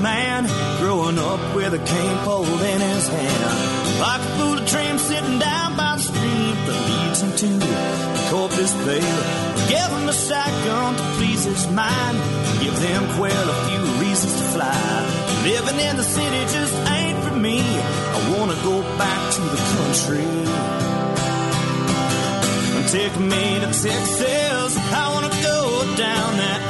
man growing up with a cane pole in his hand. Like a fool, tramp sitting down by the stream that leads him to the Corpus Bay. Give him a shotgun to please his mind. Give them quail a few reasons to fly. Living in the city just ain't for me. I wanna go back to the country. Take me to Texas. I wanna go down that.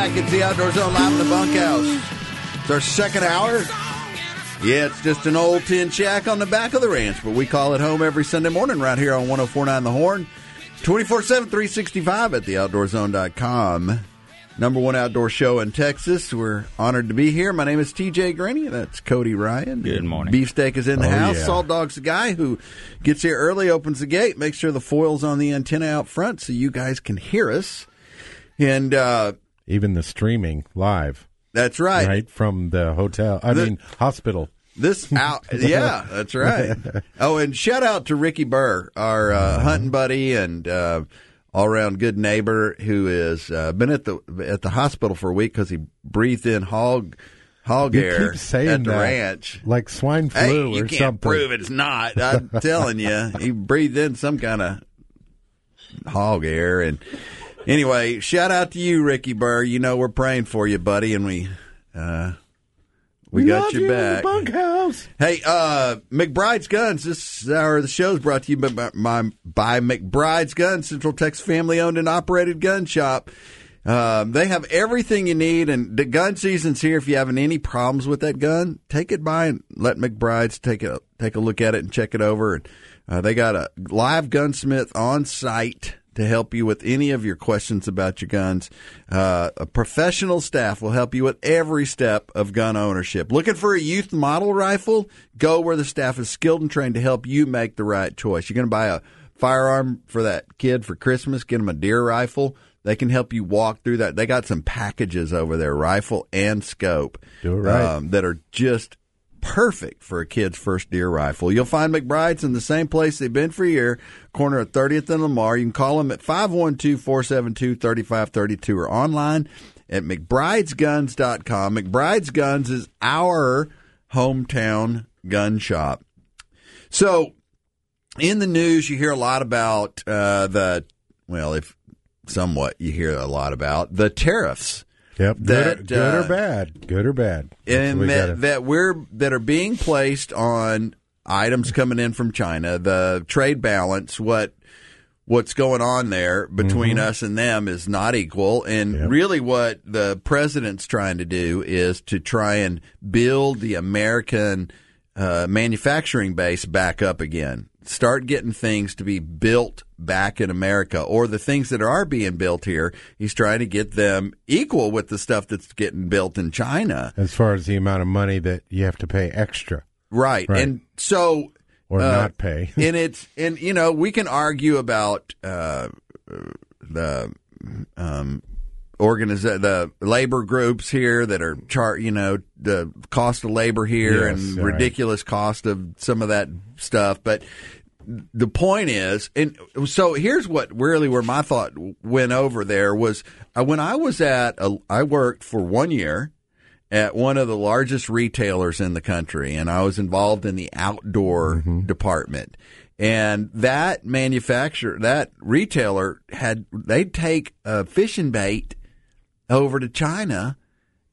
Back. It's the Outdoor Zone live in the bunkhouse. It's our second hour. Yeah, it's just an old tin shack on the back of the ranch, but we call it home every Sunday morning right here on 1049 The Horn. 24 7, 365 at theoutdoorzone.com. Number one outdoor show in Texas. We're honored to be here. My name is TJ Greaney. That's Cody Ryan. Good morning. Beefsteak is in the Oh, house. yeah. Salt Dog's the guy who gets here early, opens the gate, makes sure the foil's on the antenna out front so you guys can hear us. And uh, Even the streaming live, that's right. right, from the hotel. I The- mean, hospital. This out, yeah, that's right. Oh, and shout out to Ricky Burr, our uh, hunting buddy and uh, all around good neighbor, who has uh, been at the at the hospital for a week because he breathed in hog hog You air keep saying at the that ranch. like swine flu Hey, or you can't something. prove it's not. I'm telling you, he breathed in some kind of hog air. And anyway, shout out to you, Ricky Burr. You know we're praying for you, buddy, and we uh, we, got your you back. bunkhouse. Hey, uh, McBride's Guns. This hour the show is brought to you by, my, by McBride's Guns, Central Texas family owned and operated gun shop. Um, they have everything you need, and the gun season's here. If you having any problems with that gun, take it by and let McBride's take a take a look at it and check it over. And uh, they got a live gunsmith on site to help you with any of your questions about your guns. Uh, a professional staff will help you with every step of gun ownership. Looking for a youth model rifle? Go where the staff is skilled and trained to help you make the right choice. You're going to buy a firearm for that kid for Christmas, get him a deer rifle. They can help you walk through that. They got some packages over there, rifle and scope, right. um, that are just perfect for a kid's first deer rifle. You'll find McBride's in the same place they've been for a year, corner of 30th and Lamar. You can call them at 512-472-3532 or online at mcbridesguns.com. McBride's Guns is our hometown gun shop. So, in the news, you hear a lot about uh, the, well, if somewhat you hear a lot about the tariffs Yep. Good, That, or, good uh, or bad. Good or bad. That's and we that, gotta- that we're that are being placed on items coming in from China. The trade balance, what what's going on there between us and them is not equal. And Yep. really, what the president's trying to do is to try and build the American uh, manufacturing base back up again. Start getting things to be built back in America, or the things that are being built here. He's trying to get them equal with the stuff that's getting built in China. as far as the amount of money that you have to pay extra Right. Right. And so or uh, not pay. and it's and you know we can argue about uh, the um, organiza- the labor groups here that are char you know the cost of labor here Yes, and right. ridiculous cost of some of that stuff, but the point is, and so here's what really where my thought went over there was uh, when I was at a, I worked for one year at one of the largest retailers in the country, and I was involved in the outdoor department. And that manufacturer, that retailer had, they'd take a fishing bait over to China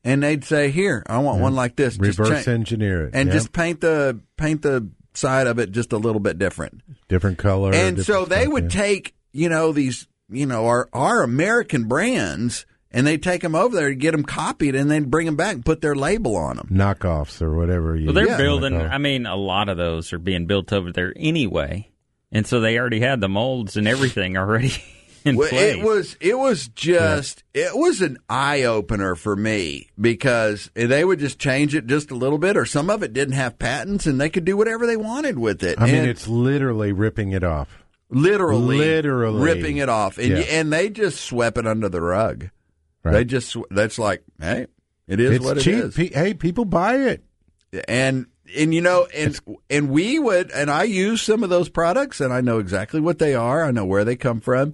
and they'd say, "Here, I want one mm-hmm. like this." Just Reverse cha- engineer it. and Yep. just paint the paint the side of it just a little bit different. different color. and different so they stuff, would yeah. take you know these you know our our American brands and they'd take them over there to get them copied and then bring them back and put their label on them. knockoffs or whatever. You Well, they're Yeah. building. wanna call it. I mean, a lot of those are being built over there anyway, and so they already had the molds and everything already Well, it was it was just it was an eye opener for me because they would just change it just a little bit, or some of it didn't have patents, and they could do whatever they wanted with it. I mean, it's literally ripping it off. literally, literally. ripping it off, and Yeah. and they just swept it under the rug. Right. They just that's like, hey, it is what it's what cheap. is. Pe- hey, people buy it. and and you know and and we would and I use some of those products and I know exactly what they are. I know where they come from,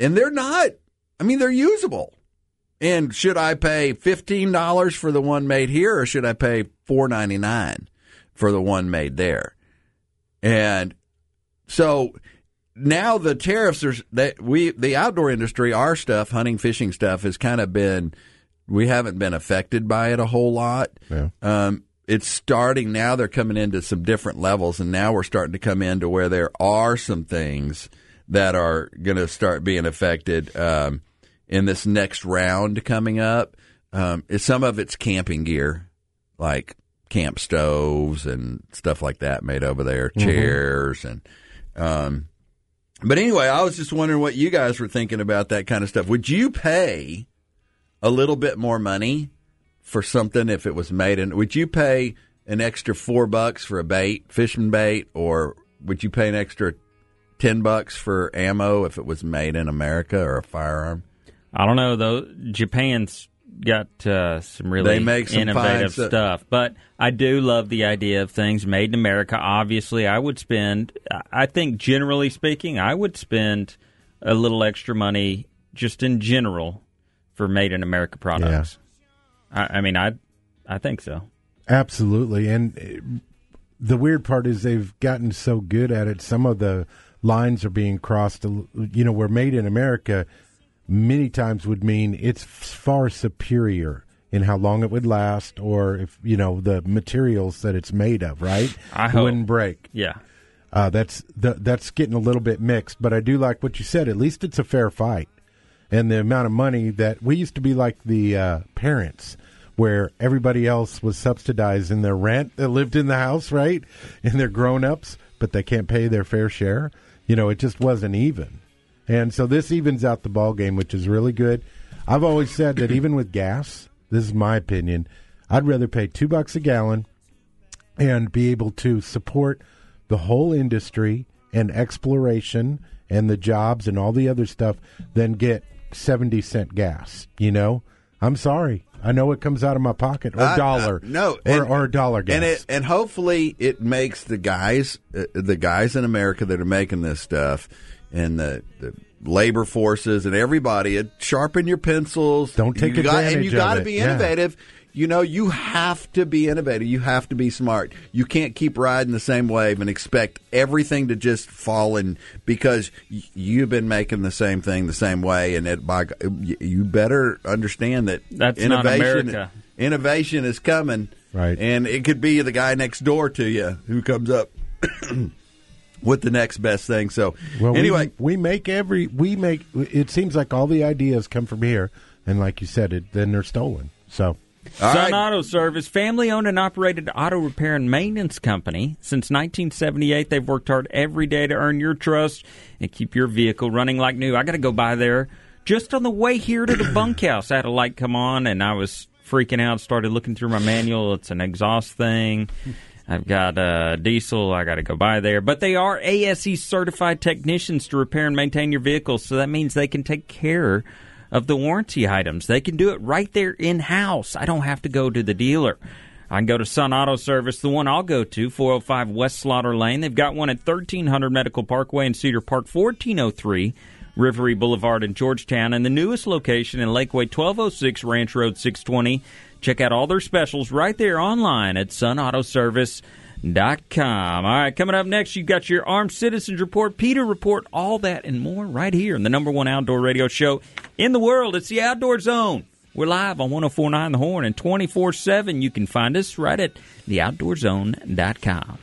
and they're not. I mean, they're usable. And should I pay fifteen dollars for the one made here, or should I pay four ninety nine for the one made there? And so now the tariffs are that we the outdoor industry, our stuff, hunting, fishing stuff, has kind of been we haven't been affected by it a whole lot. Yeah. Um, it's starting now. They're coming into some different levels, and now we're starting to come into where there are some things that are going to start being affected um, in this next round coming up. Um, some of it's camping gear, like camp stoves and stuff like that made over there, chairs and. Um, but anyway, I was just wondering what you guys were thinking about that kind of stuff. Would you pay a little bit more money for something if it was made in? Would you pay an extra four bucks for a bait, fishing bait, or would you pay an extra ten bucks for ammo if it was made in America or a firearm? I don't know though. Japan's got uh, some really They make some innovative fine stu- stuff, but I do love the idea of things made in America. Obviously, I would spend. I think, generally speaking, I would spend a little extra money just in general for made in America products. I, I mean, I, I think so. Absolutely. And uh, the weird part is they've gotten so good at it. Some of the lines are being crossed. You know, where made in America many times would mean it's far superior in how long it would last or if, you know, the materials that it's made of, right? I hope. Wouldn't break. Yeah. Uh, that's the, that's getting a little bit mixed, but I do like what you said. At least it's a fair fight, and the amount of money that we used to be like the uh, parents, where everybody else was subsidizing their rent that lived in the house, right? And they're grown ups, but they can't pay their fair share. You know, it just wasn't even, and so this evens out the ball game, which is really good. I've always said that even with gas, this is my opinion, I'd rather pay two bucks a gallon and be able to support the whole industry and exploration and the jobs and all the other stuff than get 70 cent gas you know? I'm sorry i know it comes out of my pocket or I- dollar I- no, or, and- or a dollar gas and it and hopefully it makes the guys uh, the guys in America that are making this stuff and the, the labor forces and everybody sharpen your pencils. Don't take you got, and you got to be yeah. Innovative. You know, you have to be innovative. You have to be smart. You can't keep riding the same wave and expect everything to just fall in because you've been making the same thing the same way. And it, by, you better understand that That's not innovation, America. innovation is coming. Right. And it could be the guy next door to you who comes up with the next best thing. So, well anyway, we, we make every we make it seems like all the ideas come from here and like you said it then they're stolen so all Sun right. Auto Service, family owned and operated auto repair and maintenance company. Since 1978, they've worked hard every day to earn your trust and keep your vehicle running like new. I got to go by there just on the way here to the bunkhouse. I had a light come on and I was freaking out. Started looking through my manual. It's an exhaust thing. I've got uh, diesel. I got to go by there. But they are ASE certified technicians to repair and maintain your vehicle. So that means they can take care of the warranty items. They can do it right there in house. I don't have to go to the dealer. I can go to Sun Auto Service, the one I'll go to, 405 West Slaughter Lane. They've got one at 1300 Medical Parkway in Cedar Park, 1403 Rivery Boulevard in Georgetown, and the newest location in Lakeway, 1206 Ranch Road 620. Check out all their specials right there online at sunautoservice.com. All right, coming up next, you've got your Armed Citizens Report, PETA Report, all that and more right here in the number one outdoor radio show in the world. It's the Outdoor Zone We're live on 1049 The Horn and 24 7. You can find us right at theoutdoorzone.com.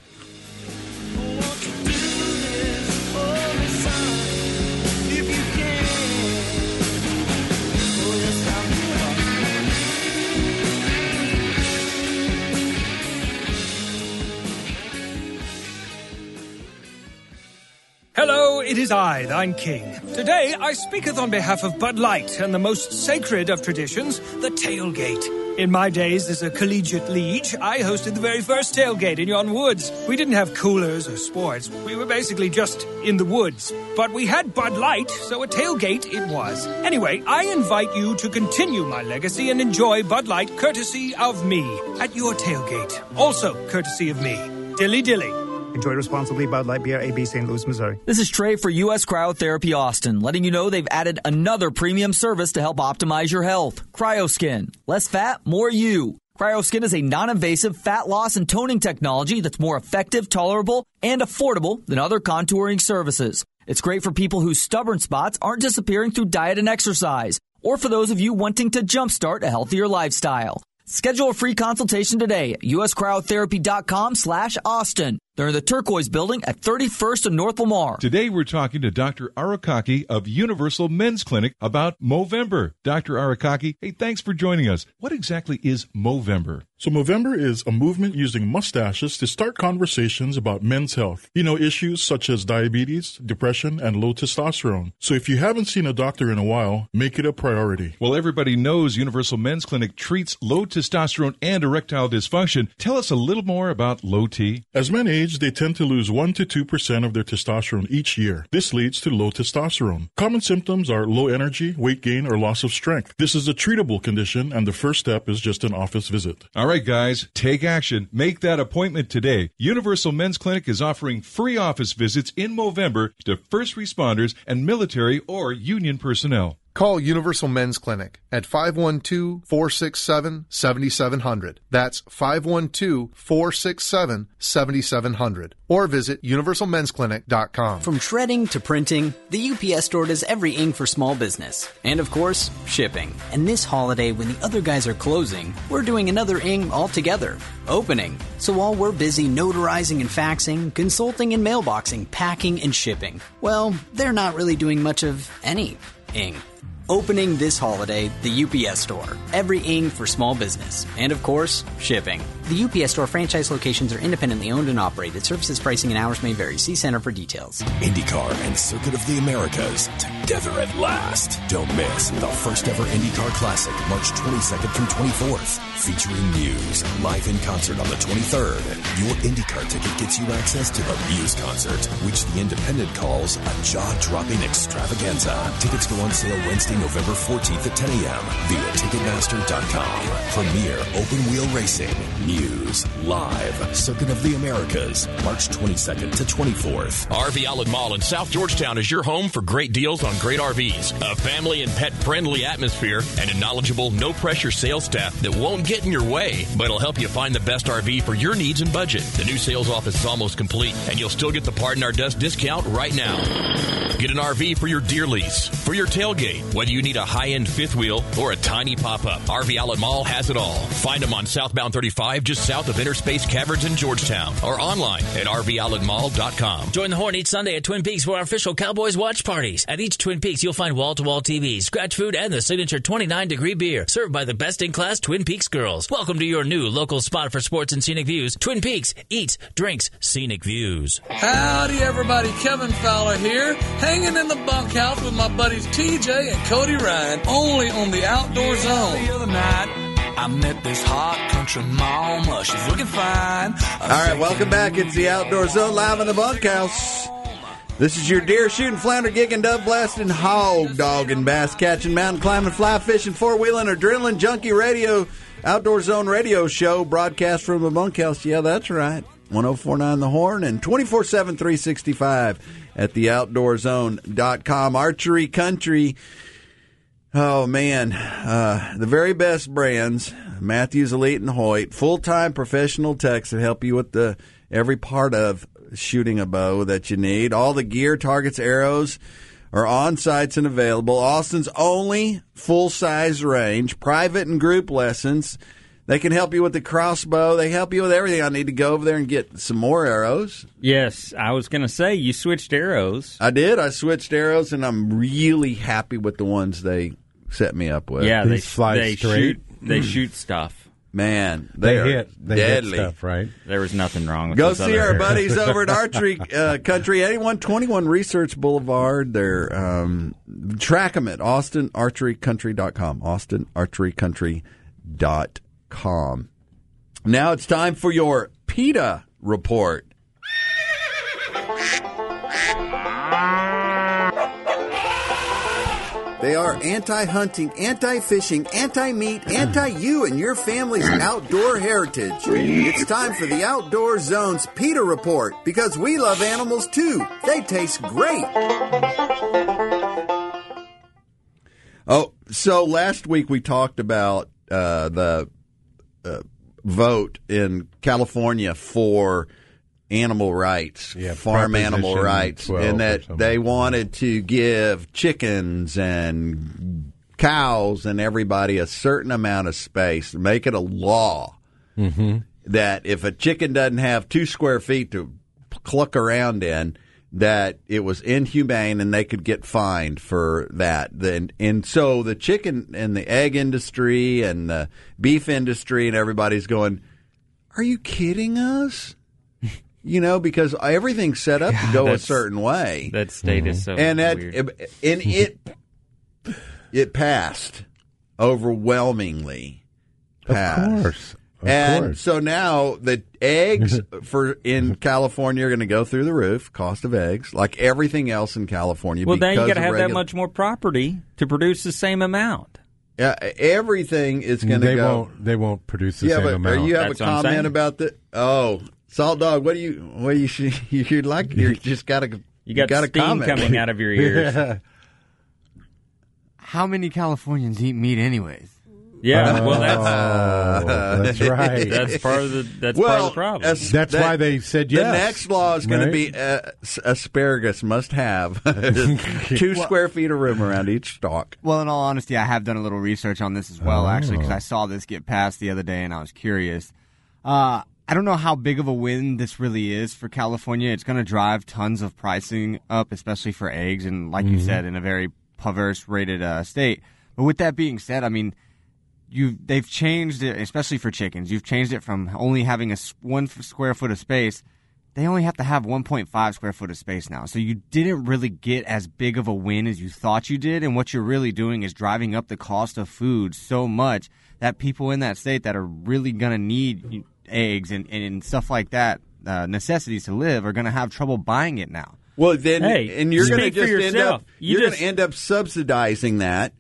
it is I, thine king. Today I speaketh on behalf of Bud Light and the most sacred of traditions, the tailgate. In my days as a collegiate liege, I hosted the very first tailgate in yon woods. We didn't have coolers or sports. We were basically just in the woods. But we had Bud Light, so a tailgate it was. Anyway, I invite you to continue my legacy and enjoy Bud Light courtesy of me at your tailgate. Also courtesy of me. Dilly dilly. Enjoy responsibly. Bud Light Beer, AB St. Louis, Missouri. This is Trey for U.S. Cryotherapy Austin, letting you know they've added another premium service to help optimize your health. CryoSkin. Less fat, more you. CryoSkin is a non-invasive fat loss and toning technology that's more effective, tolerable, and affordable than other contouring services. It's great for people whose stubborn spots aren't disappearing through diet and exercise, or for those of you wanting to jumpstart a healthier lifestyle. Schedule a free consultation today at uscryotherapy.com slash Austin. They're in the Turquoise Building at 31st and North Lamar. Today we're talking to Dr. Arakaki of Universal Men's Clinic about Movember. Dr. Arakaki, hey, thanks for joining us. What exactly is Movember? So Movember is a movement using mustaches to start conversations about men's health. You know, issues such as diabetes, depression, and low testosterone. So if you haven't seen a doctor in a while, make it a priority. Well, everybody knows Universal Men's Clinic treats low testosterone and erectile dysfunction. Tell us a little more about low T. As men age, they tend to lose 1 to 2% of their testosterone each year. This leads to low testosterone. Common symptoms are low energy, weight gain, or loss of strength. This is a treatable condition, and the first step is just an office visit. All right, guys, take action. Make that appointment today. Universal Men's Clinic is offering free office visits in Movember to first responders and military or union personnel. Call Universal Men's Clinic at 512 467 7700. That's 512 467 7700. Or visit universalmensclinic.com. From shredding to printing, the UPS store does every ink for small business. And of course, shipping. And this holiday, when the other guys are closing, we're doing another ing altogether opening. So while we're busy notarizing and faxing, consulting and mailboxing, packing and shipping, well, they're not really doing much of any ing. Opening this holiday, the UPS Store. Every ing for small business. And of course, shipping. The UPS Store franchise locations are independently owned and operated. Services, pricing, and hours may vary. See Center for details. IndyCar and Circuit of the Americas together at last. Don't miss the first ever IndyCar Classic, March 22nd through 24th. Featuring Muse, live in concert on the 23rd. Your IndyCar ticket gets you access to the Muse concert, which the Independent calls a jaw-dropping extravaganza. Tickets go on sale Wednesday, November 14th at 10 a.m. via Ticketmaster.com. Premier Open Wheel Racing, News. live, Circuit of the Americas, March 22nd to 24th. RV Outlet Mall in South Georgetown is your home for great deals on great RVs, a family and pet friendly atmosphere, and a knowledgeable, no pressure sales staff that won't get in your way, but will help you find the best RV for your needs and budget. The new sales office is almost complete, and you'll still get the Pardon Our Dust discount right now. Get an RV for your deer lease, for your tailgate, whether you need a high end fifth wheel or a tiny pop up. RV Outlet Mall has it all. Find them on southbound 35 just south of Inner Space Caverns in Georgetown or online at RVOutletMall.com. Join the Horn each Sunday at Twin Peaks for our official Cowboys watch parties. At each Twin Peaks, you'll find wall to wall TVs, scratch food, and the signature 29 degree beer served by the best in class Twin Peaks girls. Welcome to your new local spot for sports and scenic views. Twin Peaks eats, drinks, scenic views. Howdy, everybody. Kevin Fowler here, hanging in the bunkhouse with my buddies TJ and Cody Ryan, only on the Outdoor Zone. The other night, I met this hot country mama. She's looking fine. All right, welcome back. It's the Outdoor Zone live in the bunkhouse. This is your deer shooting, flounder gigging, dove blasting, hog dogging, bass catching, mountain climbing, fly fishing, four wheeling, adrenaline junkie radio, Outdoor Zone radio show broadcast from the bunkhouse. Yeah, that's right. 1049 The Horn and 24 7 365 at the outdoorzone.com. Archery Country. Oh, man. Uh, the very best brands Mathews, Elite, and Hoyt. Full time professional techs that help you with the every part of shooting a bow that you need. All the gear, targets, arrows are on sites and available. Austin's only full size range, private and group lessons. They can help you with the crossbow. They help you with everything. I need to go over there and get some more arrows. Yes, I was going to say you switched arrows. I did. I switched arrows, and I'm really happy with the ones they set me up with. Yeah, they, they shoot. They shoot stuff. Man, They they, are hit- they hit deadly. stuff, right? There was nothing wrong with that. Go those see other our arrows. buddies over at Archery uh, Country, 8121 Research Boulevard. They're um, track them at austinarcherycountry.com. austinarcherycountry.com. Now it's time for your PETA report. They are anti hunting, anti fishing, anti meat, anti you and your family's outdoor heritage. It's time for the Outdoor Zone's PETA report because we love animals too. They taste great. Oh, so last week we talked about uh, the uh, vote in California for animal rights, Yeah, farm animal rights, 12 and that they wanted to give chickens and cows and everybody a certain amount of space, make it a law Mm-hmm. that if a chicken doesn't have two square feet to cluck around in, that it was inhumane and they could get fined for that. Then and so the chicken and the egg industry and the beef industry and everybody's going, "Are you kidding us?" You know, because everything's set up to go a certain way. That state is so mm-hmm. and that weird. and it it passed overwhelmingly. Passed. course. Of and course. so now the eggs for in California are going to go through the roof. Cost of eggs, like everything else in California. well, then you because got to of have that much more property to produce the same amount. Yeah, everything is going to they go. won't. They won't produce the yeah, same but amount. are you have That's a comment about the? Oh, salt dog. What do you? What do you? You like? You just got to. You got got a steam comment. coming out of your ears. Yeah. How many Californians eat meat, anyways? Yeah, well, that's Oh, that's right. that's part of the that's well, part of the problem. as- That's that- why they said yes. The yes. next law is going right? to be uh, asparagus must have two square feet of room around each stalk. Well, in all honesty, I have done a little research on this as well, actually, Oh. because I saw this get passed the other day and I was curious. Uh, I don't know how big of a win this really is for California. It's going to drive tons of pricing up, especially for eggs, and like you said, in a very perverse rated uh, state. But with that being said, I mean, you they've changed it, especially for chickens. You've changed it from only having a one square foot of space. They only have to have 1.5 square foot of space now. So you didn't really get as big of a win as you thought you did. And what you're really doing is driving up the cost of food so much that people in that state that are really going to need eggs and, and stuff like that, uh, necessities to live, are going to have trouble buying it now. Well, then, Hey, and you're going to speak for just end up. You are going to end up subsidizing that.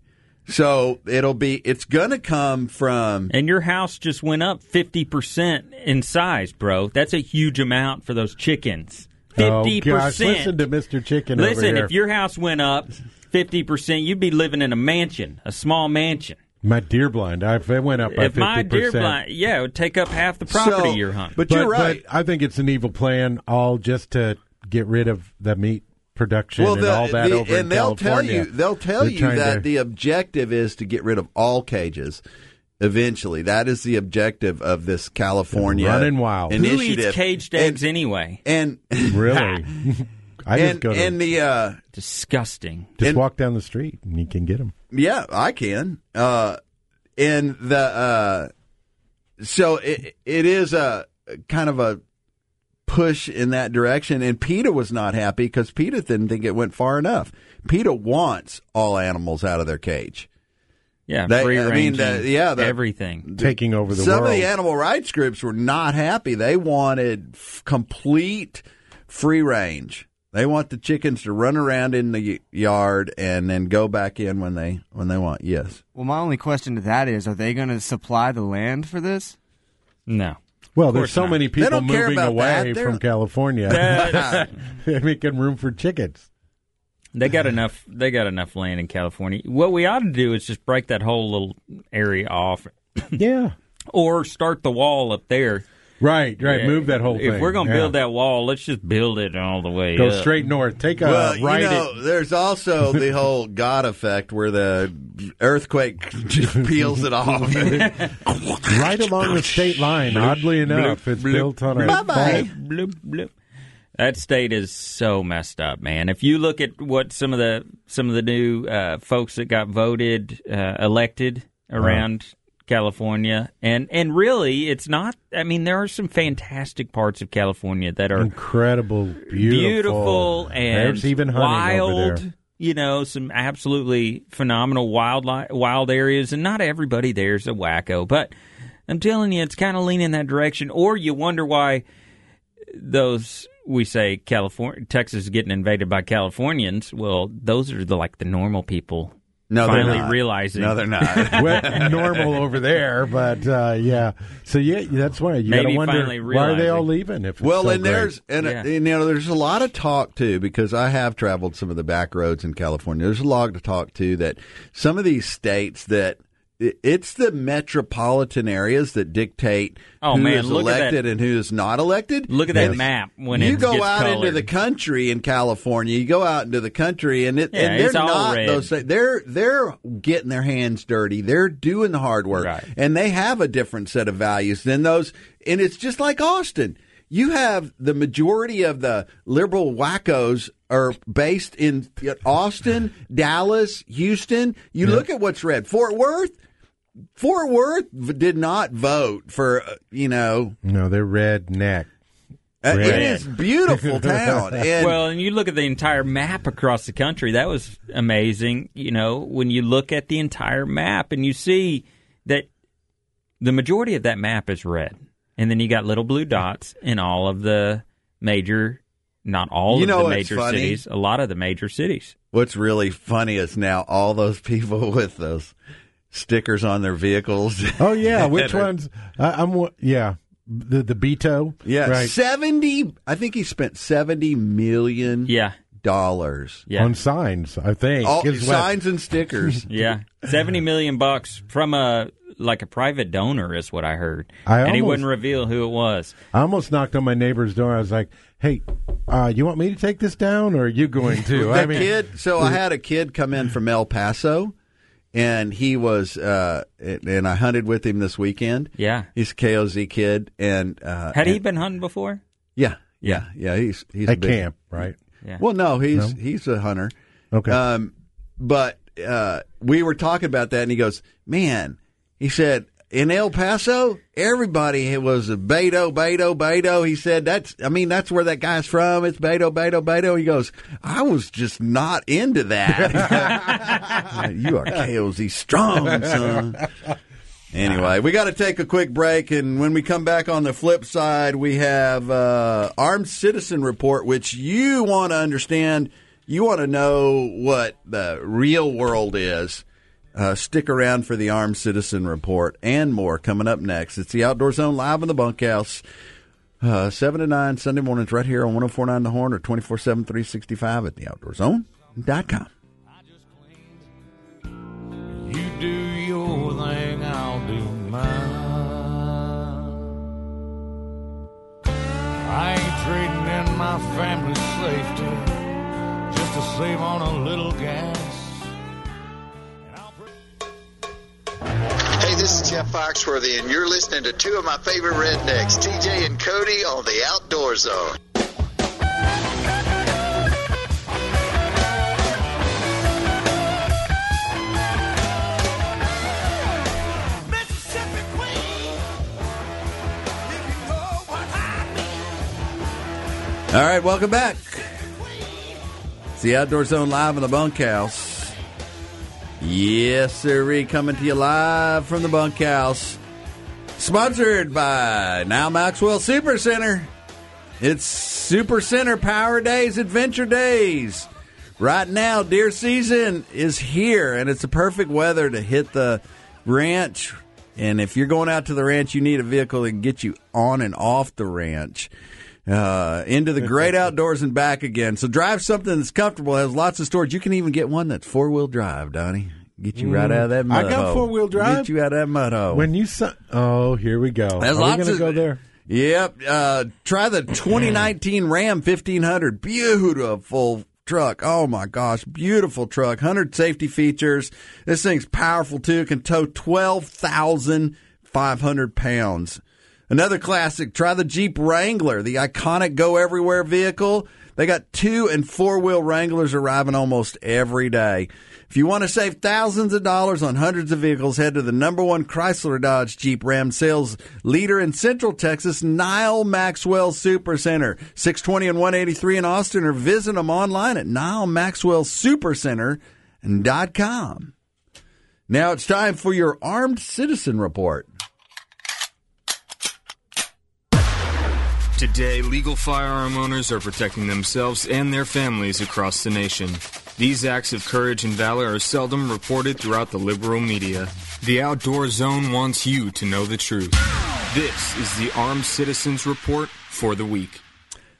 So it'll be. It's going to come from. and your house just went up fifty percent in size, bro. That's a huge amount for those chickens. Oh, Fifty gosh, percent. listen to Mr. Chicken over Listen, here. if your house went up fifty percent, you'd be living in a mansion, a small mansion. My deer blind, I, it went up by if my 50%. deer blind, yeah, it would take up half the property So- you're hunting. But you're right. I think it's an evil plan, all just to get rid of the meat production well, and the, all that the- over in and they'll California. tell you. They'll tell They're you trying that to- the objective is to get rid of all cages. Eventually, that is the objective of this California Running wild. Who Who initiative. eats caged And- eggs anyway? And really, I just and, go to and the uh, Disgusting. just and- walk down the street and you can get them. Yeah, I can. Uh, and the uh, so it it is a kind of a push in that direction. And PETA was not happy because PETA didn't think it went far enough. PETA wants all animals out of their cage. Yeah, They- free I mean, the- yeah, the- everything. Taking over the Some world. of the animal rights groups were not happy. They wanted f- complete free range. They want the chickens to run around in the yard and then go back in when they when they want. Yes. Well, my only question to that is are they going to supply the land for this? No. well, there's so not. many people moving away that. From California. They're making room for chickens. They got enough. They got enough land in California. What we ought to do is just break that whole little area off, Yeah. or start the wall up there Right, right. Yeah, Move that whole thing. If we're going to Yeah. build that wall, let's just build it all the way Go up. straight north. Take a well, right. you know, there's also the whole God effect where the earthquake just peels it off. right along the state line. Oddly enough, it's built on a fault. Bloop, bloop. That state is so messed up, man. If you look at what some of the some of the new uh, folks that got voted uh, elected around California, and and really, it's not. I mean, there are some fantastic parts of California that are incredible, beautiful, beautiful and There's even wild. You know, some absolutely phenomenal wild wild areas, and not everybody there's a wacko. But I'm telling you, it's kind of leaning that direction. Or you wonder why those we say California, Texas is getting invaded by Californians. Well, those are the like the normal people. No, they're finally not. realizing. No, they're not. well, normal over there, but uh, yeah. So yeah, that's why you got to wonder finally why are they all leaving? If it's Well, so and great? there's and, Yeah. and, you know there's a lot of talk too because I have traveled some of the back roads in California. There's a lot to talk to that some of these states that i- it's the metropolitan areas that dictate Oh, who man, is elected and who is not elected. Look at that Yes. map when you go out into the country in California. You go out into the country, and it Yeah, and they're not red. those. They're they're getting their hands dirty. They're doing the hard work, Right. and they have a different set of values than those. And it's just like Austin. You have the majority of the liberal wackos are based in Austin, Dallas, Houston. You look at what's red. Fort Worth. Fort Worth did not vote for uh, you know. no, they're redneck. uh, It Red. is beautiful town, and well, and you look at the entire map across the country. That was amazing. You know, when you look at the entire map and you see that the majority of that map is red, and then you got little blue dots in all of the major, not all You of know the major funny? cities, a lot of the major cities. What's really funny is now all those people with those stickers on their vehicles. Oh yeah, which are- ones? I, I'm yeah, the the Beto. Yeah, right. seventy. I think he spent seventy million. Yeah, dollars. Yeah. on signs. I think All, is what- signs and stickers. Yeah, seventy million bucks from a like a private donor is what I heard, I and he wouldn't reveal who it was. I almost knocked on my neighbor's door. I was like, "Hey, uh, you want me to take this down, or are you going to?" the I mean, kid. So I had a kid come in from El Paso, and he was, uh, and I hunted with him this weekend. Yeah. he's a KOZ kid, and uh, Had he and- been hunting before? Yeah, yeah, yeah. He's he's a At big, camp, right? Yeah. Well, no, he's No? he's a hunter. Okay. Um, but uh, we were talking about that, and he goes, "Man," he said. In El Paso, everybody was a Beto, Beto, Beto. He said, "That's, I mean, that's where that guy's from. It's Beto, Beto, Beto." He goes, "I was just not into that." you are KOZ strong, son. Anyway, we got to take a quick break, and when we come back on the flip side, we have uh, Armed Citizen Report, which you want to understand. You want to know what the real world is. Uh, stick around for the Armed Citizen Report and more coming up next. It's the Outdoor Zone live in the bunkhouse. Uh, 7 to 9 Sunday mornings right here on 1049 The Horn or 24 7 365 at theoutdoorzone.com. You do your thing, I'll do mine. I ain't trading in my family's safety just to save on a little gas. This is Jeff Foxworthy, and you're listening to two of my favorite rednecks, TJ and Cody, on the Outdoor Zone. All right, welcome back. It's the Outdoor Zone live in the bunkhouse. Yes, sir. Coming to you live from the bunkhouse. Sponsored by Nile Maxwell Super Center. It's Super Center Power Days, Adventure Days. Right now, deer season is here, and it's the perfect weather to hit the ranch. And if you're going out to the ranch, you need a vehicle that can get you on and off the ranch uh, into the great outdoors and back again. So drive something that's comfortable, has lots of storage. You can even get one that's four wheel drive, Donnie. Get you right out of that Mm. I got four-wheel drive. Get you out of that mud hole. When you su- oh, here we go. There's Are we going to go there? Yep. Uh, try the 2019 Ram 1500. Beautiful truck. Oh my gosh. Beautiful truck. 100 safety features. This thing's powerful too. Can tow 12,500 pounds. Another classic. Try the Jeep Wrangler, the iconic go everywhere vehicle. They got two and four wheel Wranglers arriving almost every day. If you want to save thousands of dollars on hundreds of vehicles, head to the number one Chrysler Dodge Jeep Ram sales leader in Central Texas, Nile Maxwell Super Center, 620 and 183 in Austin, or visit them online at NileMaxwellSuperCenter.com. Now it's time for your Armed Citizen Report. Today, legal firearm owners are protecting themselves and their families across the nation. These acts of courage and valor are seldom reported throughout the liberal media. The Outdoor Zone wants you to know the truth. This is the Armed Citizens Report for the week.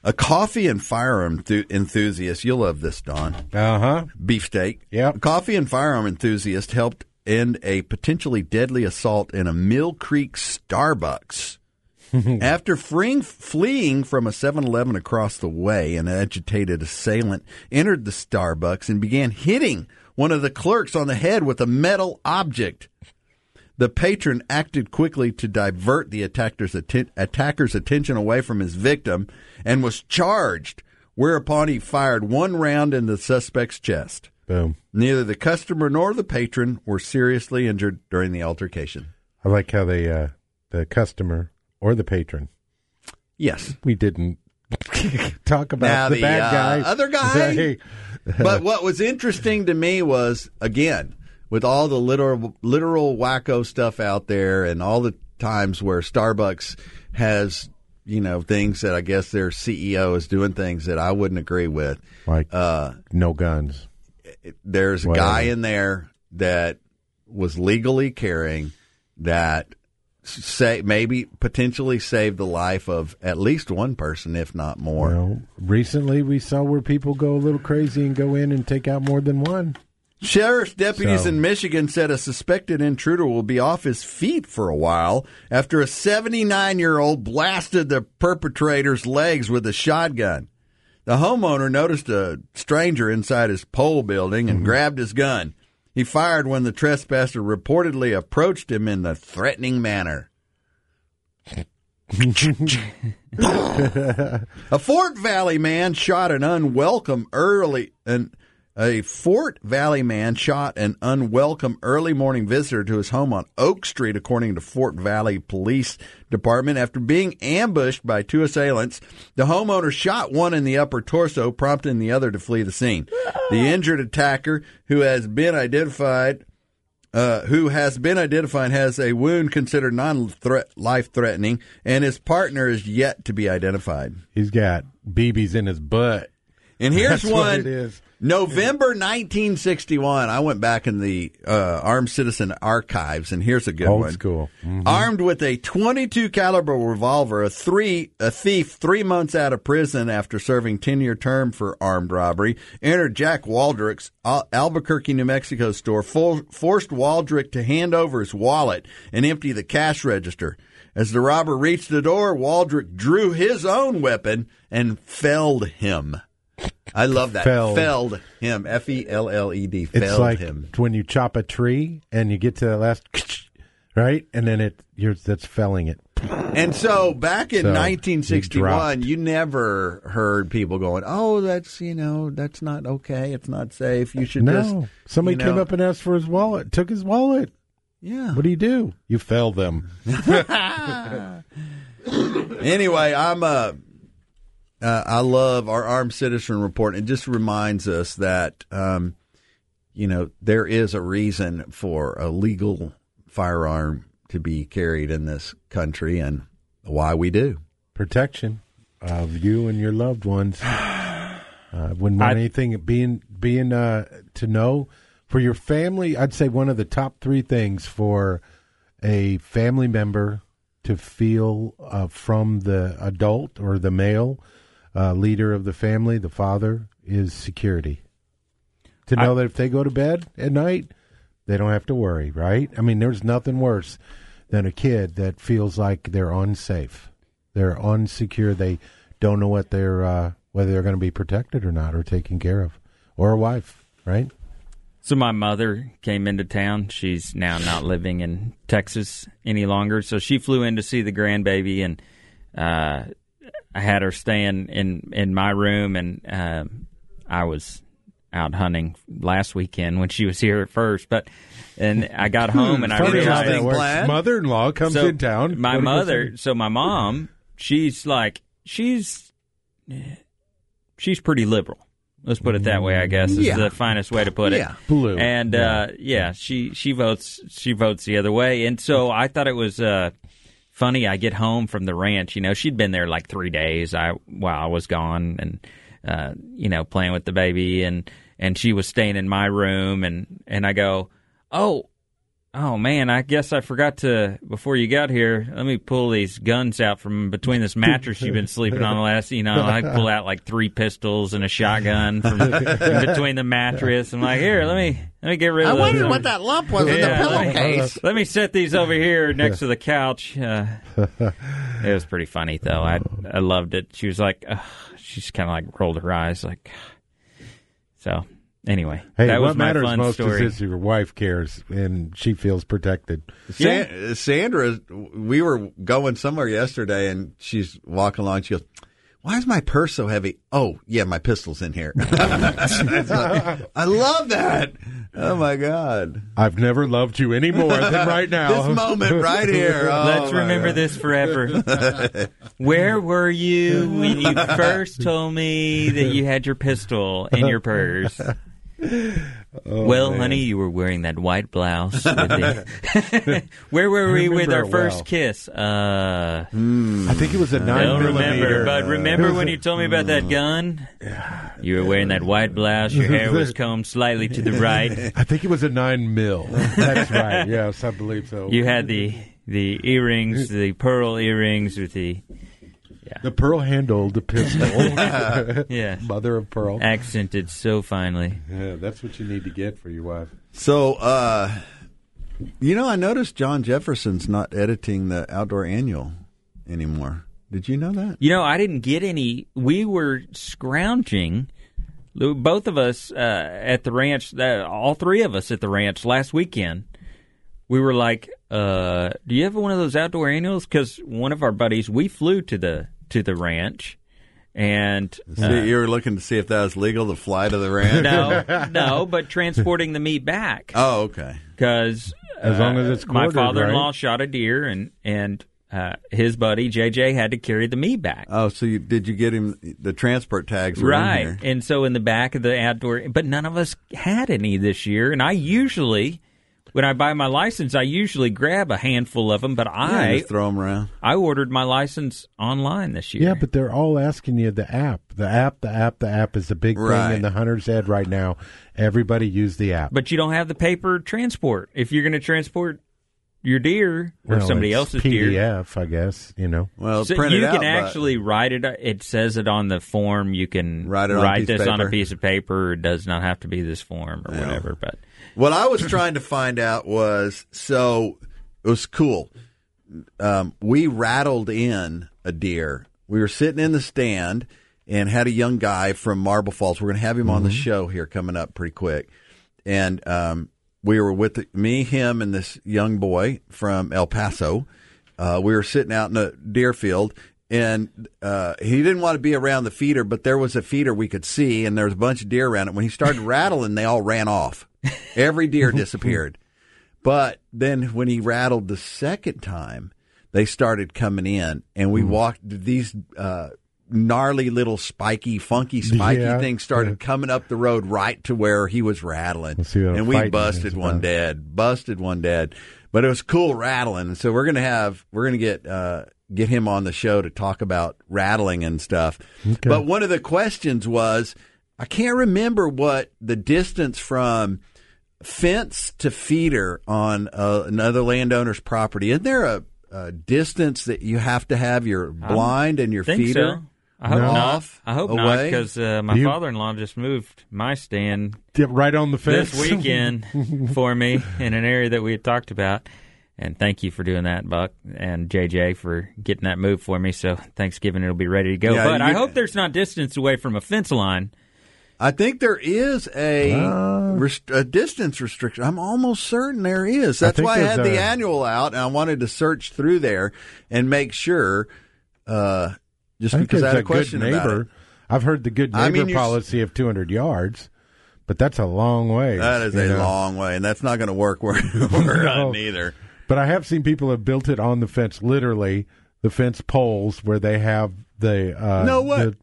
A coffee and firearm thu- enthusiast, you'll love this, Don. Uh huh. Beefsteak. Yeah. Coffee and firearm enthusiast helped end a potentially deadly assault in a Mill Creek Starbucks. After freeing, fleeing from a 7 Eleven across the way, an agitated assailant entered the Starbucks and began hitting one of the clerks on the head with a metal object. The patron acted quickly to divert the attacker's, atten- attacker's attention away from his victim and was charged, whereupon he fired one round in the suspect's chest. Boom. Neither the customer nor the patron were seriously injured during the altercation. I like how they, uh, the customer or the patron. Yes. We didn't talk about Now the, the, bad uh, guy. other guy? Hey. but what was interesting to me was again with all the literal literal wacko stuff out there and all the times where Starbucks has you know things that I guess their CEO is doing things that I wouldn't agree with. Like uh, no guns. There's a Whatever. guy in there that was legally carrying that say maybe potentially save the life of at least one person, if not more. Well, recently we saw where people go a little crazy and go in and take out more than one. Sheriff's deputies So- in Michigan said a suspected intruder will be off his feet for a while after a 79 year old blasted the perpetrator's legs with a shotgun. The homeowner noticed a stranger inside his pole building and mm-hmm. grabbed his gun. He fired when the trespasser reportedly approached him in a threatening manner. a Fort Valley man shot an unwelcome early an a Fort Valley man shot an unwelcome early morning visitor to his home on Oak Street, according to Fort Valley Police Department. After being ambushed by two assailants, the homeowner shot one in the upper torso, prompting the other to flee the scene. The injured attacker, who has been identified, uh, who has been identified has a wound considered non-life threatening, and his partner is yet to be identified. He's got BBs in his butt. And here's That's what one. November 1961. I went back in the uh, Armed Citizen archives, and here's a good Old one. school. Mhm. Armed with a 22 caliber revolver, a three a thief three months out of prison after serving 10 year term for armed robbery entered Jack Waldrick's Al- Albuquerque, New Mexico store, forced Waldrick to hand over his wallet and empty the cash register. As the robber reached the door, Waldrick drew his own weapon and felled him. I love that. Felled. Felled him. F E L L E D. It's Felled like him. when you chop a tree and you get to the last, right, and then it you're that's felling it. And so back in So, 1961, you never heard people going, "Oh, that's you know, that's not okay. It's not safe. You should no, just." somebody you came up and asked for his wallet, took his wallet. Yeah. What do you do? You fell them. anyway, I'm uh, uh, I love our armed citizen report. It just reminds us that um, you know there is a reason for a legal firearm to be carried in this country, and why we do. Protection of you and your loved ones. Uh, wouldn't want I- anything being being uh, to know for your family. I'd say one of the top three things for a family member to feel uh, from the adult or the male uh, leader of the family, the father, is security. To know that if they go to bed at night, they don't have to worry, right? I mean, there's nothing worse than a kid that feels like they're unsafe. They're unsecure. They don't know what they're uh, whether they're going to be protected or not, or taken care of, or a wife, right? So my mother came into town. She's now not living in Texas any longer. So she flew in to see the grandbaby, and uh, I had her staying in in my room, and um I was out hunting last weekend when she was here at first. But and I got home and I Funny how realized that. Mother-in-law comes So, in town. My What do you mother, so my mom, she's like she's she's pretty liberal. Let's put it that way. I guess is Yeah. the finest way to put it. Yeah. Blue. And uh, yeah, she she votes she votes the other way. And so I thought it was uh, funny. I get home from the ranch. You know, she'd been there like three days. I while I was gone, and uh, you know, playing with the baby, and and she was staying in my room, and and I go, oh. Oh man, I guess I forgot to before you got here. Let me pull these guns out from between this mattress you've been sleeping on the last. You know, I pull out like three pistols and a shotgun from in between the mattress. I'm like, here, let me let me get rid of. I those. wondered what that lump was in the Yeah, let me- pillowcase. Let me set these over here next to the couch. Uh, it was pretty funny though. I I loved it. She was like, ugh, she just kind of like rolled her eyes, like. So anyway, Hey, that what was my matters fun most story. is if your wife cares and she feels protected. San- Sandra, we were going somewhere yesterday, and she's walking along. She goes, "Why is my purse so heavy?" Oh, yeah, my pistol's in here. Like, I love that. Oh my god! I've never loved you any more than right now. this moment right here. Oh, Let's remember God. this forever. Where were you when you first told me that you had your pistol in your purse? Oh, well, man. honey, you were wearing that white blouse. With the... Where were we with our first well. kiss? Uh, I think it was a nine don't remember, but remember It was when a- you told me about that gun? You were wearing that white blouse. Your hair was combed slightly to the right. I think it was a nine mil. That's right. Yes, I believe so. You had the the earrings, the pearl earrings with the the pearl handled pistol. Yeah. mother of pearl. accented so finely. Yeah, that's what you need to get for your wife. So, uh, you know, I noticed John Jefferson's not editing the Outdoor Annual anymore. Did you know that? You know, I didn't get any. We were scrounging, both of us uh, at the ranch, uh, all three of us at the ranch last weekend. We were like, uh, "Do you have one of those outdoor annuals?" Because one of our buddies, we flew to the to the ranch, and uh, See, you were looking to see if that was legal to fly to the ranch. no, no, but transporting the meat back. Oh, okay. because As long as it's my father-in-law right? shot a deer, and and uh, his buddy JJ had to carry the meat back. Oh, so you, did you get him the transport tags? Right. And so in the back of the outdoor, but none of us had any this year. And I usually, when I buy my license, I usually grab a handful of them. But Yeah, I, just throw them around. I ordered my license online this year. Yeah, but they're all asking you the app. The app, the app, the app is the big Right. thing in the hunter's head right now. Everybody use the app. But you don't have the paper transport. If you're going to transport your deer or Well, somebody it's else's deer, PDF, I guess. You know. Well, So print you it can out, but- actually write it. It says it on the form. You can Write it on a piece of this on a paper. piece of paper. It does not have to be this form or whatever. But What I was trying to find out was so it was cool. Um, we rattled in a deer. We were sitting in the stand and had a young guy from Marble Falls. We're going to have him on the show here coming up pretty quick. And um, we were with the, me, him, and this young boy from El Paso. Uh, we were sitting out in a deer field, and uh, he didn't want to be around the feeder, but there was a feeder we could see, and there was a bunch of deer around it. When he started rattling, they all ran off. Every deer disappeared. But then when he rattled the second time, they started coming in, and we walked these uh, gnarly little spiky, funky, spiky Yeah. things started coming up the road right to where he was rattling, Let's see what and we busted one about. dead, busted one dead. But it was cool rattling, and so we're gonna have we're gonna get uh, get him on the show to talk about rattling and stuff. But one of the questions was, I can't remember what the distance from fence to feeder on uh, another landowner's property. Isn't there a, a distance that you have to have your blind and your think feeder so. I hope No. not. off? I hope not away? because uh, my You- father-in-law just moved my stand Get right on the fence this weekend for me in an area that we had talked about. And thank you for doing that, Buck, and JJ for getting that move for me. So Thanksgiving it'll be ready to go. Yeah, but I you- hope there's not distance away from a fence line. I think there is a, Uh. rest- a distance restriction. I'm almost certain there is. That's think why I had there's the a- annual out, and I wanted to search through there and make sure. Uh, just I because I there's had a a question good about neighbor. it. I've heard the good I neighbor mean, policy of 200 yards, but that's a long way. That is a know. long way, and that's not going to work where we're No. at either. But I have seen people have built it on the fence, literally the fence poles where they have the uh, No what. the-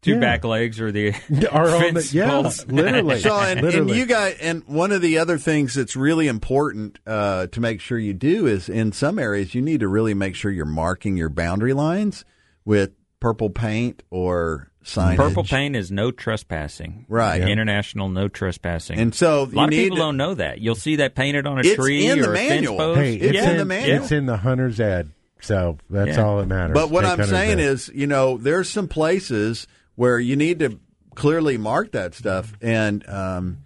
Two Yeah. back legs or the Are on the- fence yeah, poles. literally. So, and, and you guys, and one of the other things that's really important uh, to make sure you do is in some areas you need to really make sure you're marking your boundary lines with purple paint or signage. Purple paint is no trespassing. Right. Yeah. International no trespassing. And so a lot you of need people to- don't know that. You'll see that painted on a It's tree in the or a fence manual. post. Hey, it's yeah. in, the manual. It's in the hunter's ed, so that's Yeah. all that matters. But what Take I'm saying ed. is, you know, there's some places where you need to clearly mark that stuff and um,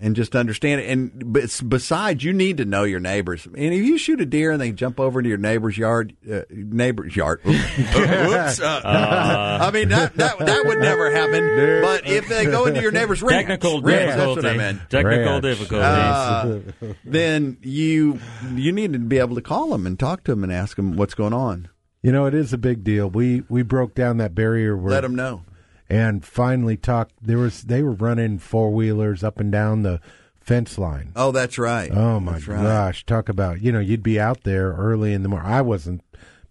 and just understand it. And besides, you need to know your neighbors. And if you shoot a deer and they jump over into your neighbor's yard, uh, neighbor's yard, whoops. Uh, I mean that, that that would never happen. But if they go into your neighbor's ranch, Technical ranch, that's what I difficulty. meant. Technical Ranch. difficulties. Uh, then you you need to be able to call them and talk to them and ask them what's going on. you know, it is a big deal. We we broke down that barrier. Where, Let them know. And finally talked. There was they were running four wheelers up and down the fence line. Oh, that's right. Oh my right. gosh! Talk about you know you'd be out there early in the morning. I wasn't,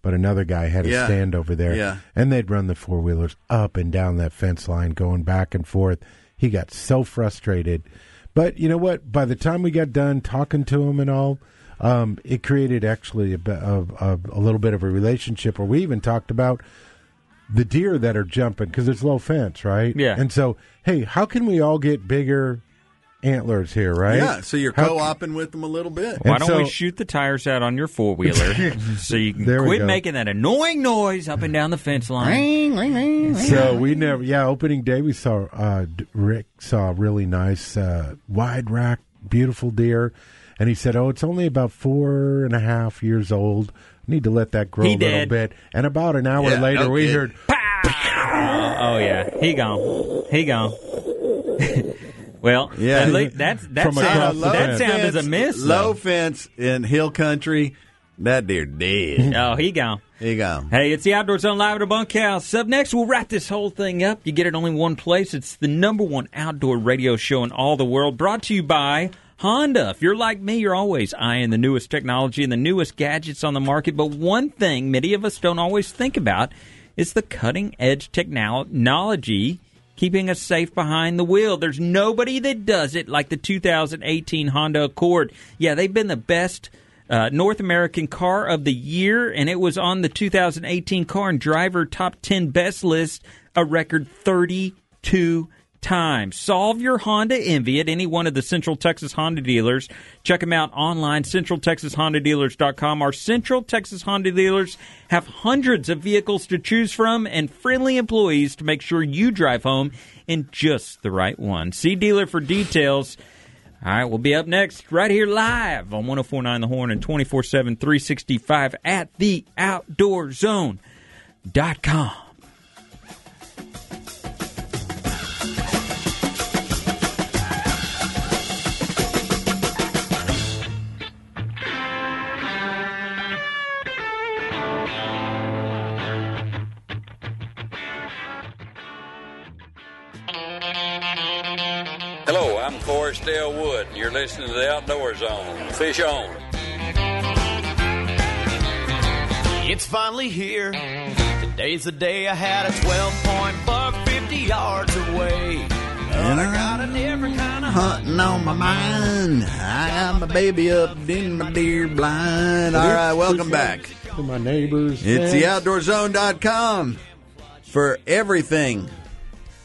but another guy had a Yeah. stand over there, Yeah. and they'd run the four wheelers up and down that fence line, going back and forth. He got so frustrated, but you know what? By the time we got done talking to him and all, um, it created actually a, of, of a little bit of a relationship where we even talked about the deer that are jumping because it's low fence, right? Yeah. And so, hey, how can we all get bigger antlers here, right? Yeah, so you're How- co-oping with them a little bit. Why And don't we shoot the tires out on your four wheeler so you can There quit making that annoying noise up and down the fence line? So we never, yeah. Opening day, we saw uh, Rick saw a really nice uh, wide rack, beautiful deer, and he said, "Oh, it's only about four and a half years old. Need to let that grow He a little did. bit." And about an hour Yeah, later, no we kidding. heard, Oh yeah, he gone. He gone. well, Yeah. at least that's that From across sound, the that fence. sound is a miss. Low though. fence in hill country. That deer dead. Oh, he gone. Here you go. Hey, it's the Outdoor Zone live at the bunkhouse. Up next, we'll wrap this whole thing up. You get it only one place. It's the number one outdoor radio show in all the world, brought to you by Honda. If you're like me, you're always eyeing the newest technology and the newest gadgets on the market. But one thing many of us don't always think about is the cutting edge technology keeping us safe behind the wheel. There's nobody that does it like the 2018 Honda Accord. Yeah, they've been the best uh, North American Car of the Year, and it was on the 2018 Car and Driver Top 10 Best list a record 32 times. Solve your Honda envy at any one of the Central Texas Honda dealers. Check them out online, centraltexashondadealers.com. Our Central Texas Honda dealers have hundreds of vehicles to choose from and friendly employees to make sure you drive home in just the right one. See dealer for details. All right, we'll be up next right here live on 1049 The Horn and 24 7, 365 at the I'm Forrest L. Wood, and you're listening to the Outdoor Zone. Fish on. It's finally here. Today's the day I had a 12 point buck 50 yards away. And I got a different kind of hunting on my mind. I got my baby up in my deer blind. All right, welcome back. to my neighbors. It's fence. the outdoorzone.com for everything.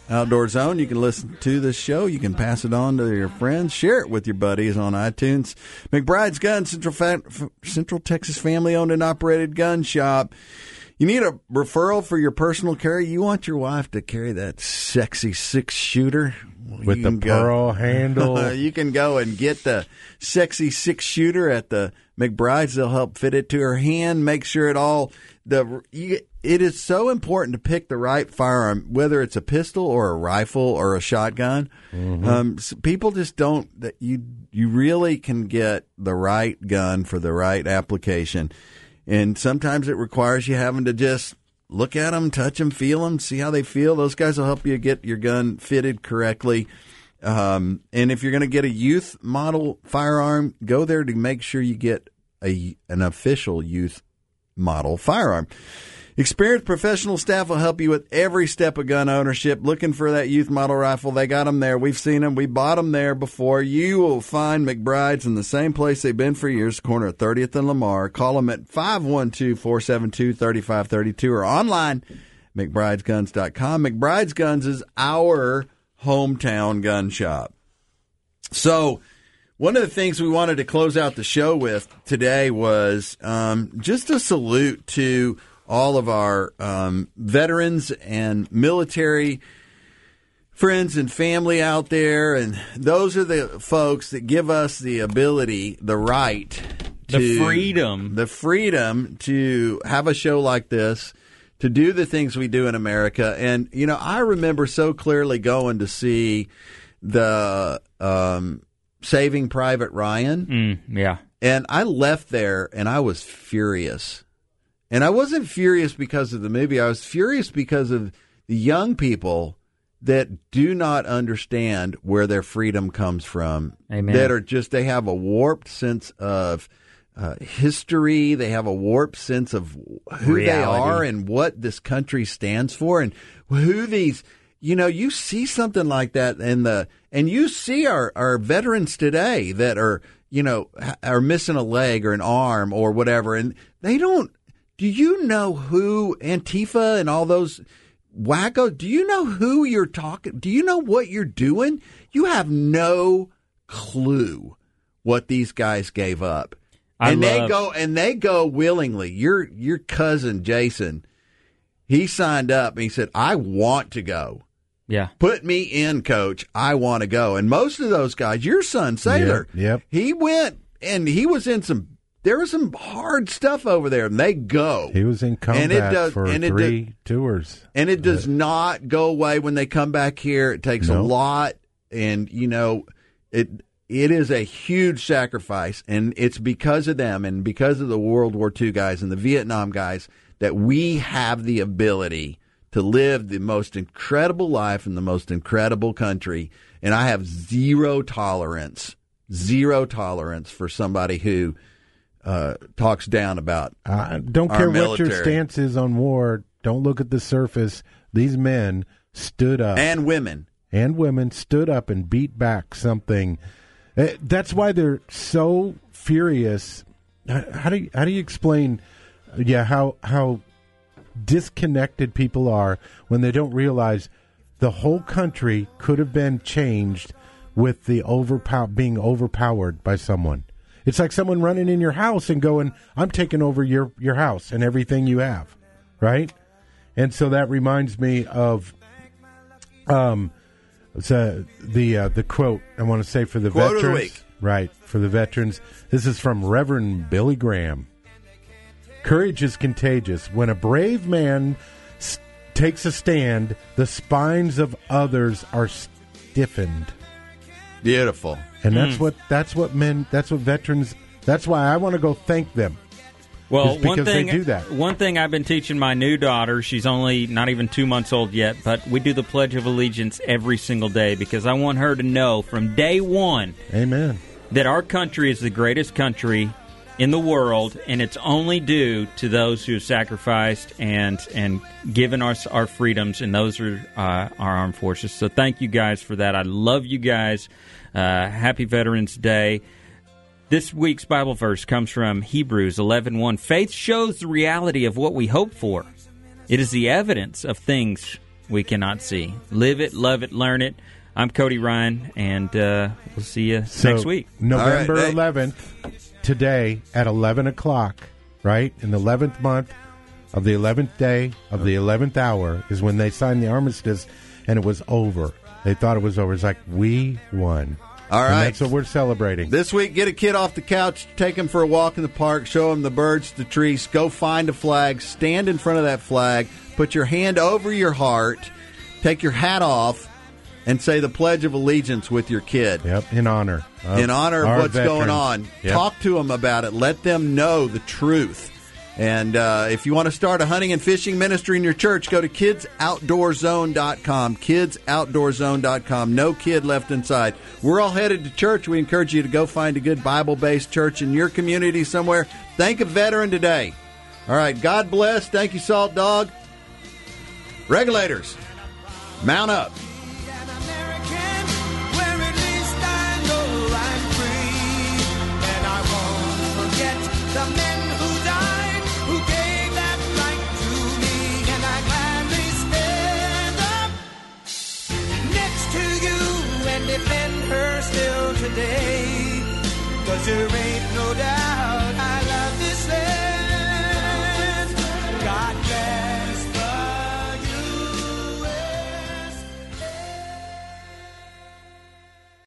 Outdoor Zone, you can listen to this show. You can pass it on to your friends. Share it with your buddies on iTunes. McBride's Gun, Central, Fa- Central Texas family owned and operated gun shop. You need a referral for your personal carry. You want your wife to carry that sexy six shooter With the go- pearl handle. you can go and get the sexy six shooter at the McBride's. They'll help fit it to her hand. Make sure it all the. You, it is so important to pick the right firearm, whether it's a pistol or a rifle or a shotgun. Mm-hmm. Um, s- people just don't. That you you really can get the right gun for the right application, and sometimes it requires you having to just look at them, touch them, feel them, see how they feel. Those guys will help you get your gun fitted correctly. Um, and if you're going to get a youth model firearm, go there to make sure you get a an official youth model firearm. Experienced professional staff will help you with every step of gun ownership. Looking for that youth model rifle, they got them there. We've seen them. We bought them there before. You will find McBride's in the same place they've been for years, corner of 30th and Lamar. Call them at 512-472-3532 or online, McBridesGuns.com. McBride's Guns is our hometown gun shop. So, one of the things we wanted to close out the show with today was um, just a salute to all of our um, veterans and military friends and family out there. And those are the folks that give us the ability, the right, The to- freedom. the freedom to have a show like this, to do the things we do in America. And, you know, I remember so clearly going to see the um, Saving Private Ryan. Mm, yeah. And I left there and I was furious. And I wasn't furious because of the movie. I was furious because of the young people that do not understand where their freedom comes from. Amen. That are just, they have a warped sense of uh, history. They have a warped sense of who they are and what this country stands for and who these, you know, you see something like that in the, and you see our, our veterans today that are, you know, are missing a leg or an arm or whatever. And they don't, do you know who Antifa and all those wacko, do you know who you're talking? Do you know what you're doing? You have no clue what these guys gave up. I and they go and they go willingly. Your your cousin Jason, he signed up and he said, "I want to go. Yeah. Put me in, coach. I want to go." And most of those guys, your son Sailor, Yep, yep. he went and he was in some. There was some hard stuff over there, and they go. He was in combat And it does- for and it three tours. And it does uh, not go away when they come back here. It takes a lot, and you know, it it is a huge sacrifice, and it's because of them and because of the World War II guys and the Vietnam guys that we have the ability to live the most incredible life in the most incredible country. And I have zero tolerance, zero tolerance for somebody who uh, talks down about. I don't care what your stance is on war. Don't look at the surface. These men stood up, and women, and women stood up and beat back something. Eh, That's why they're so furious. How do you, how do you explain? Yeah, how how disconnected people are when they don't realize the whole country could have been changed with the overpower being overpowered by someone. It's like someone running in your house and going, "I'm taking over your your house and everything you have," right? And so that reminds me of um uh, the uh, the quote I want to say for the Quote the veterans, week. right? For the veterans, this is from Reverend Billy Graham. Courage is contagious. When a brave man s- takes a stand, the spines of others are stiffened. Beautiful. And that's Mm. what that's what men that's what veterans that's why I want to go thank them. Well, Is because one thing they do that. one thing I've been teaching my new daughter. She's only not even two months old yet, but we do the Pledge of Allegiance every single day because I want her to know from day one Amen. that our country is the greatest country in the world, and it's only due to those who have sacrificed and and given us our freedoms, and those are uh, our armed forces. So thank you guys for that. I love you guys. Uh, happy Veterans Day. This week's Bible verse comes from Hebrews 11:1. Faith shows the reality of what we hope for. It is the evidence of things we cannot see. Live it, love it, learn it. I'm Cody Ryan, and uh, we'll see you So, next week. November All right, hey. 11th, today at 11 o'clock, right? In the 11th month, of the eleventh day of the eleventh hour is when they signed the armistice, and it was over. They thought it was over. It's like we won. All right. And that's what we're celebrating. This week, get a kid off the couch, take him for a walk in the park, show him the birds, the trees, go find a flag, stand in front of that flag, put your hand over your heart, take your hat off, and say the Pledge of Allegiance with your kid. Yep, in honor. of in honor of what's going on. Yep. Talk to them about it. Let them know the truth. And uh, if you want to start a hunting and fishing ministry in your church, go to kidsoutdoorzone.com. Kidsoutdoorzone.com. No kid left inside. We're all headed to church. We encourage you to go find a good Bible based church in your community somewhere. Thank a veteran today. All right. God bless. Thank you, Salt Dog. Regulators, mount up. Defend her still today. Cause there ain't no doubt